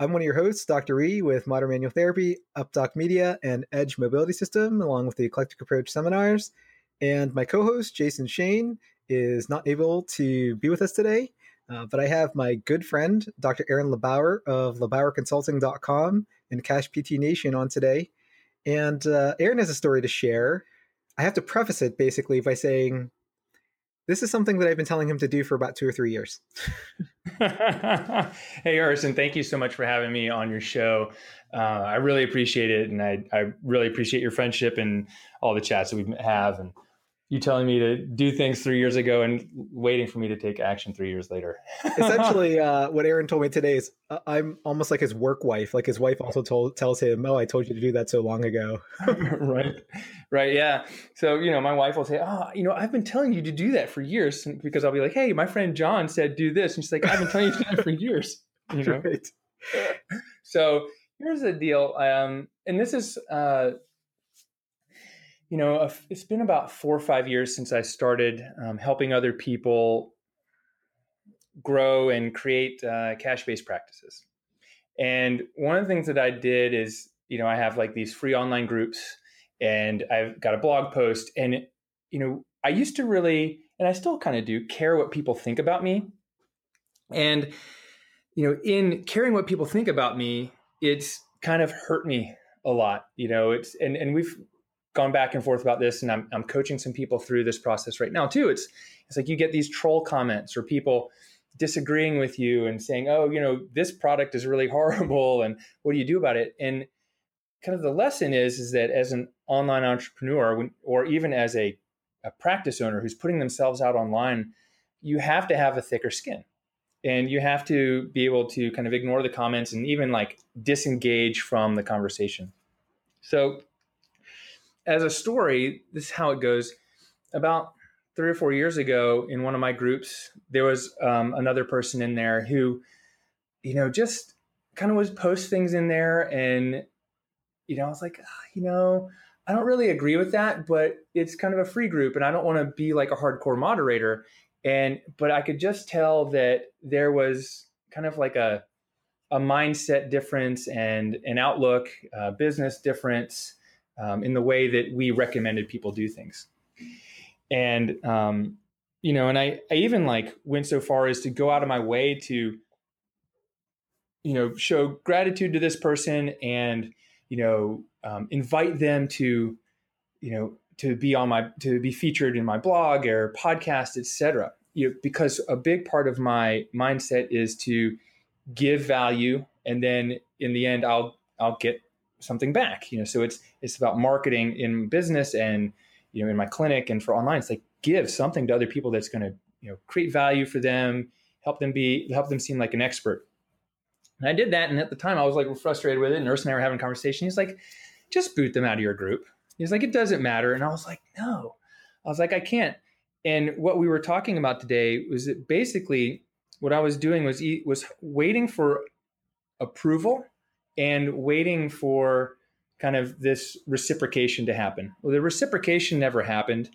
I'm one of your hosts, Dr. E, with Modern Manual Therapy, UpDoc Media, and Edge Mobility System, along with the Eclectic Approach seminars. And my co host, Jason Shane, is not able to be with us today, uh, but I have my good friend, Dr. Aaron LeBauer of LeBauerConsulting.com and Cash PT Nation on today. And uh, Aaron has a story to share. I have to preface it basically by saying this is something that I've been telling him to do for about two or three years. hey, Erson, thank you so much for having me on your show. Uh, I really appreciate it. And I, I really appreciate your friendship and all the chats that we have. And you telling me to do things three years ago and waiting for me to take action three years later. Essentially, uh, what Aaron told me today is uh, I'm almost like his work wife. Like his wife also told tells him, "Oh, I told you to do that so long ago." right, right, yeah. So you know, my wife will say, "Oh, you know, I've been telling you to do that for years," because I'll be like, "Hey, my friend John said do this," and she's like, "I've been telling you to do that for years." You know. Right. So here's the deal, um, and this is. Uh, you know, it's been about four or five years since I started um, helping other people grow and create uh, cash based practices. And one of the things that I did is, you know, I have like these free online groups and I've got a blog post. And, you know, I used to really, and I still kind of do, care what people think about me. And, you know, in caring what people think about me, it's kind of hurt me a lot. You know, it's, and, and we've, gone back and forth about this and I'm, I'm coaching some people through this process right now too. It's it's like you get these troll comments or people disagreeing with you and saying oh you know this product is really horrible and what do you do about it? And kind of the lesson is is that as an online entrepreneur or even as a, a practice owner who's putting themselves out online you have to have a thicker skin. And you have to be able to kind of ignore the comments and even like disengage from the conversation. So as a story, this is how it goes. About three or four years ago, in one of my groups, there was um, another person in there who, you know, just kind of was post things in there, and you know, I was like, oh, you know, I don't really agree with that, but it's kind of a free group, and I don't want to be like a hardcore moderator. And but I could just tell that there was kind of like a a mindset difference and an outlook, uh, business difference um, in the way that we recommended people do things. And, um, you know, and I, I even like went so far as to go out of my way to, you know, show gratitude to this person and, you know, um, invite them to, you know, to be on my, to be featured in my blog or podcast, etc. You know, because a big part of my mindset is to give value and then in the end I'll I'll get something back you know so it's it's about marketing in business and you know in my clinic and for online. It's like give something to other people that's going to you know create value for them help them be help them seem like an expert. And i did that and at the time i was like frustrated with it. Erson and i were having a conversation. He's like just boot them out of your group. He's like it doesn't matter. And i was like no. I was like i can't. And what we were talking about today was that basically what i was doing was was waiting for approval and waiting for kind of this reciprocation to happen. Well, the reciprocation never happened.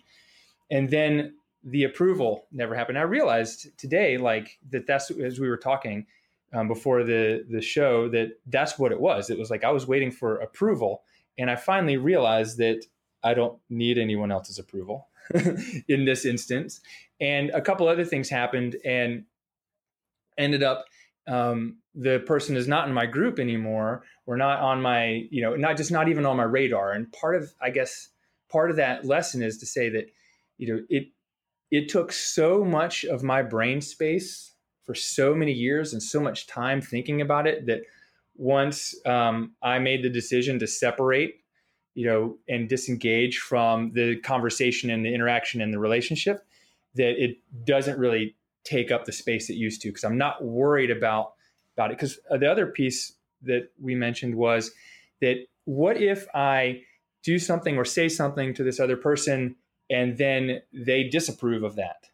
And then the approval never happened. I realized today, like that that's as we were talking um, before the the show, that that's what it was. It was like I was waiting for approval, and I finally realized that I don't need anyone else's approval in this instance. And a couple other things happened, and ended up um, the person is not in my group anymore. Or not on my you know not just not even on my radar. And part of i guess part of that lesson is to say that you know it it took so much of my brain space for so many years and so much time thinking about it that once um, i made the decision to separate you know and disengage from the conversation and the interaction and the relationship that it doesn't really take up the space it used to because I'm not worried about about it. Because uh, the other piece that we mentioned was that what if I do something or say something to this other person and then they disapprove of that?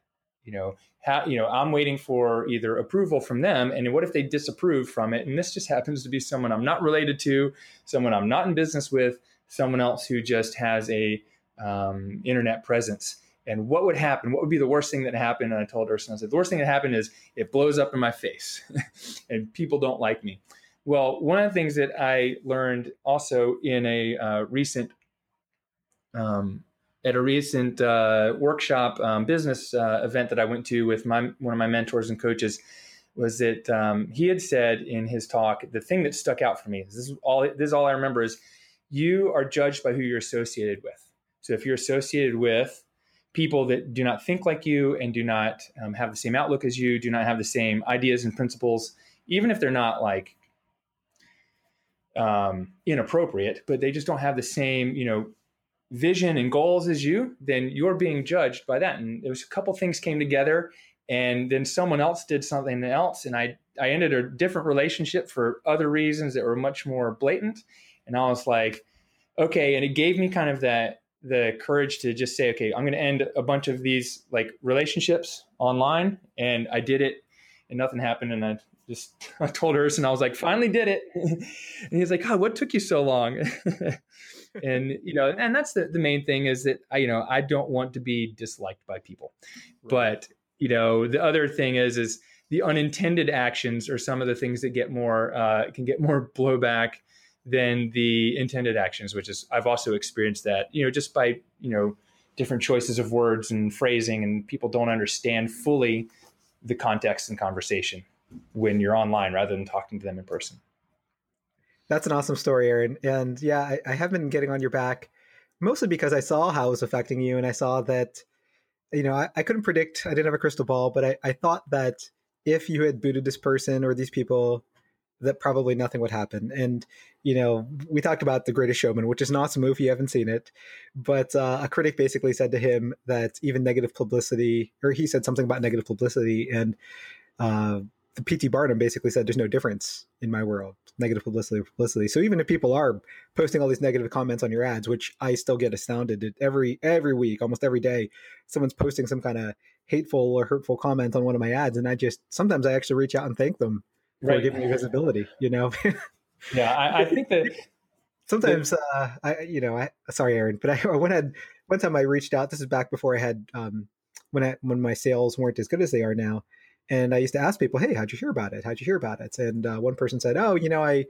You know, how, you know, I'm waiting for either approval from them and what if they disapprove from it? And this just happens to be someone I'm not related to, someone I'm not in business with, someone else who just has a um, internet presence and what would happen? What would be the worst thing that happened? And I told her, and I said, the worst thing that happened is it blows up in my face and people don't like me. Well, one of the things that I learned also in a uh, recent, um, at a recent uh, workshop um, business uh, event that I went to with my one of my mentors and coaches was that um, he had said in his talk the thing that stuck out for me. This is all. This is all I remember is you are judged by who you're associated with. So if you're associated with people that do not think like you and do not um, have the same outlook as you, do not have the same ideas and principles, even if they're not like um, inappropriate, but they just don't have the same, you know, vision and goals as you, then you're being judged by that. And there was a couple things came together, and then someone else did something else, and I I ended a different relationship for other reasons that were much more blatant, and I was like, okay, and it gave me kind of that the courage to just say, okay, I'm going to end a bunch of these like relationships online. And I did it and nothing happened. And I just, I told her, and I was like, finally did it. and he's like, God, what took you so long? and, you know, and that's the, the main thing is that I, you know, I don't want to be disliked by people, right. but you know, the other thing is, is the unintended actions are some of the things that get more, uh, can get more blowback than the intended actions, which is I've also experienced that, you know, just by, you know, different choices of words and phrasing and people don't understand fully the context and conversation when you're online rather than talking to them in person. That's an awesome story, Aaron. And yeah, I, I have been getting on your back mostly because I saw how it was affecting you and I saw that, you know, I, I couldn't predict, I didn't have a crystal ball, but I, I thought that if you had booted this person or these people that probably nothing would happen. And you know, we talked about The Greatest Showman, which is an awesome movie. You haven't seen it, but uh, a critic basically said to him that even negative publicity, or he said something about negative publicity, and uh, the P.T. Barnum basically said, "There's no difference in my world, negative publicity, publicity." So even if people are posting all these negative comments on your ads, which I still get astounded at every every week, almost every day, someone's posting some kind of hateful or hurtful comment on one of my ads, and I just sometimes I actually reach out and thank them for right. giving me visibility. You know. yeah, I, I think that sometimes uh, I, you know, I sorry, Aaron, but I one had one time I reached out. This is back before I had um, when I when my sales weren't as good as they are now, and I used to ask people, "Hey, how'd you hear about it? How'd you hear about it?" And uh, one person said, "Oh, you know, I."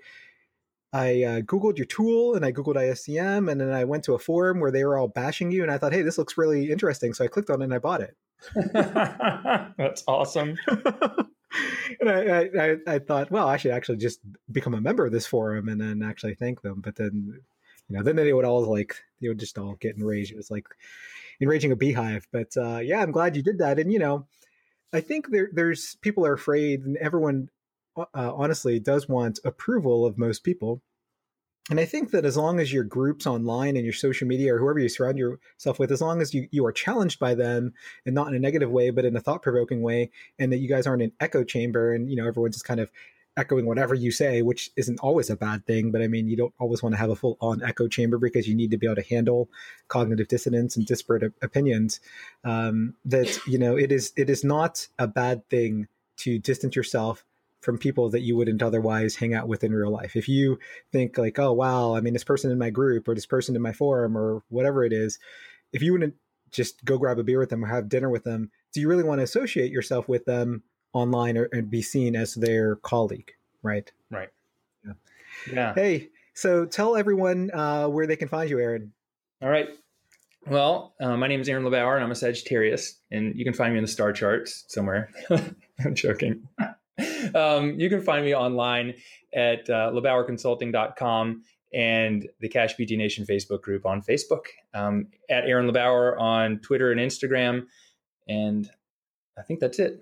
I uh, googled your tool and I googled ISTM and then I went to a forum where they were all bashing you and I thought, hey, this looks really interesting, so I clicked on it and I bought it. That's awesome. And I, I, I thought, well, I should actually just become a member of this forum and then actually thank them. But then, you know, then they would all like they would just all get enraged. It was like enraging a beehive. But uh, yeah, I'm glad you did that. And you know, I think there there's people are afraid, and everyone uh, honestly does want approval of most people. And I think that as long as your groups online and your social media or whoever you surround yourself with, as long as you, you are challenged by them and not in a negative way, but in a thought provoking way, and that you guys aren't an echo chamber and, you know, everyone's just kind of echoing whatever you say, which isn't always a bad thing. But I mean, you don't always want to have a full on echo chamber because you need to be able to handle cognitive dissonance and disparate opinions. Um, that, you know, it is, it is not a bad thing to distance yourself from people that you wouldn't otherwise hang out with in real life. If you think like, oh wow, I mean this person in my group or this person in my forum or whatever it is, if you wouldn't just go grab a beer with them or have dinner with them, do you really want to associate yourself with them online or, and be seen as their colleague? Right. Right. Yeah. yeah. Hey, so tell everyone uh, where they can find you, Aaron. All right. Well, uh, my name is Aaron LeBauer, and I'm a Sagittarius, and you can find me in the star charts somewhere. I'm joking. Um, you can find me online at uh, lebauerconsulting.com and the Cash PT Nation Facebook group on Facebook, um, at Aaron LeBauer on Twitter and Instagram. And I think that's it.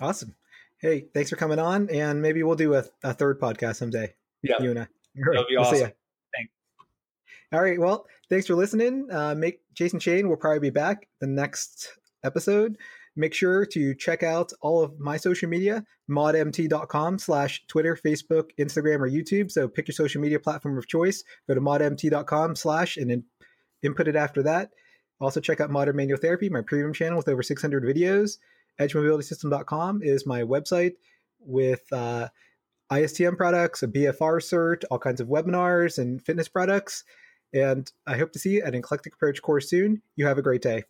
Awesome. Hey, thanks for coming on. And maybe we'll do a, a third podcast someday. Yeah. You and I. That'll be we'll awesome. Thanks. All right. Well, thanks for listening. Uh, make Jason Shane will probably be back the next episode. Make sure to check out all of my social media, modmt.com slash Twitter, Facebook, Instagram, or YouTube. So pick your social media platform of choice. Go to modmt.com slash and then input it after that. Also check out Modern Manual Therapy, my premium channel with over 600 videos. EdgeMobilitySystem.com is my website with uh, ISTM products, a BFR cert, all kinds of webinars and fitness products. And I hope to see you at an Eclectic Approach course soon. You have a great day.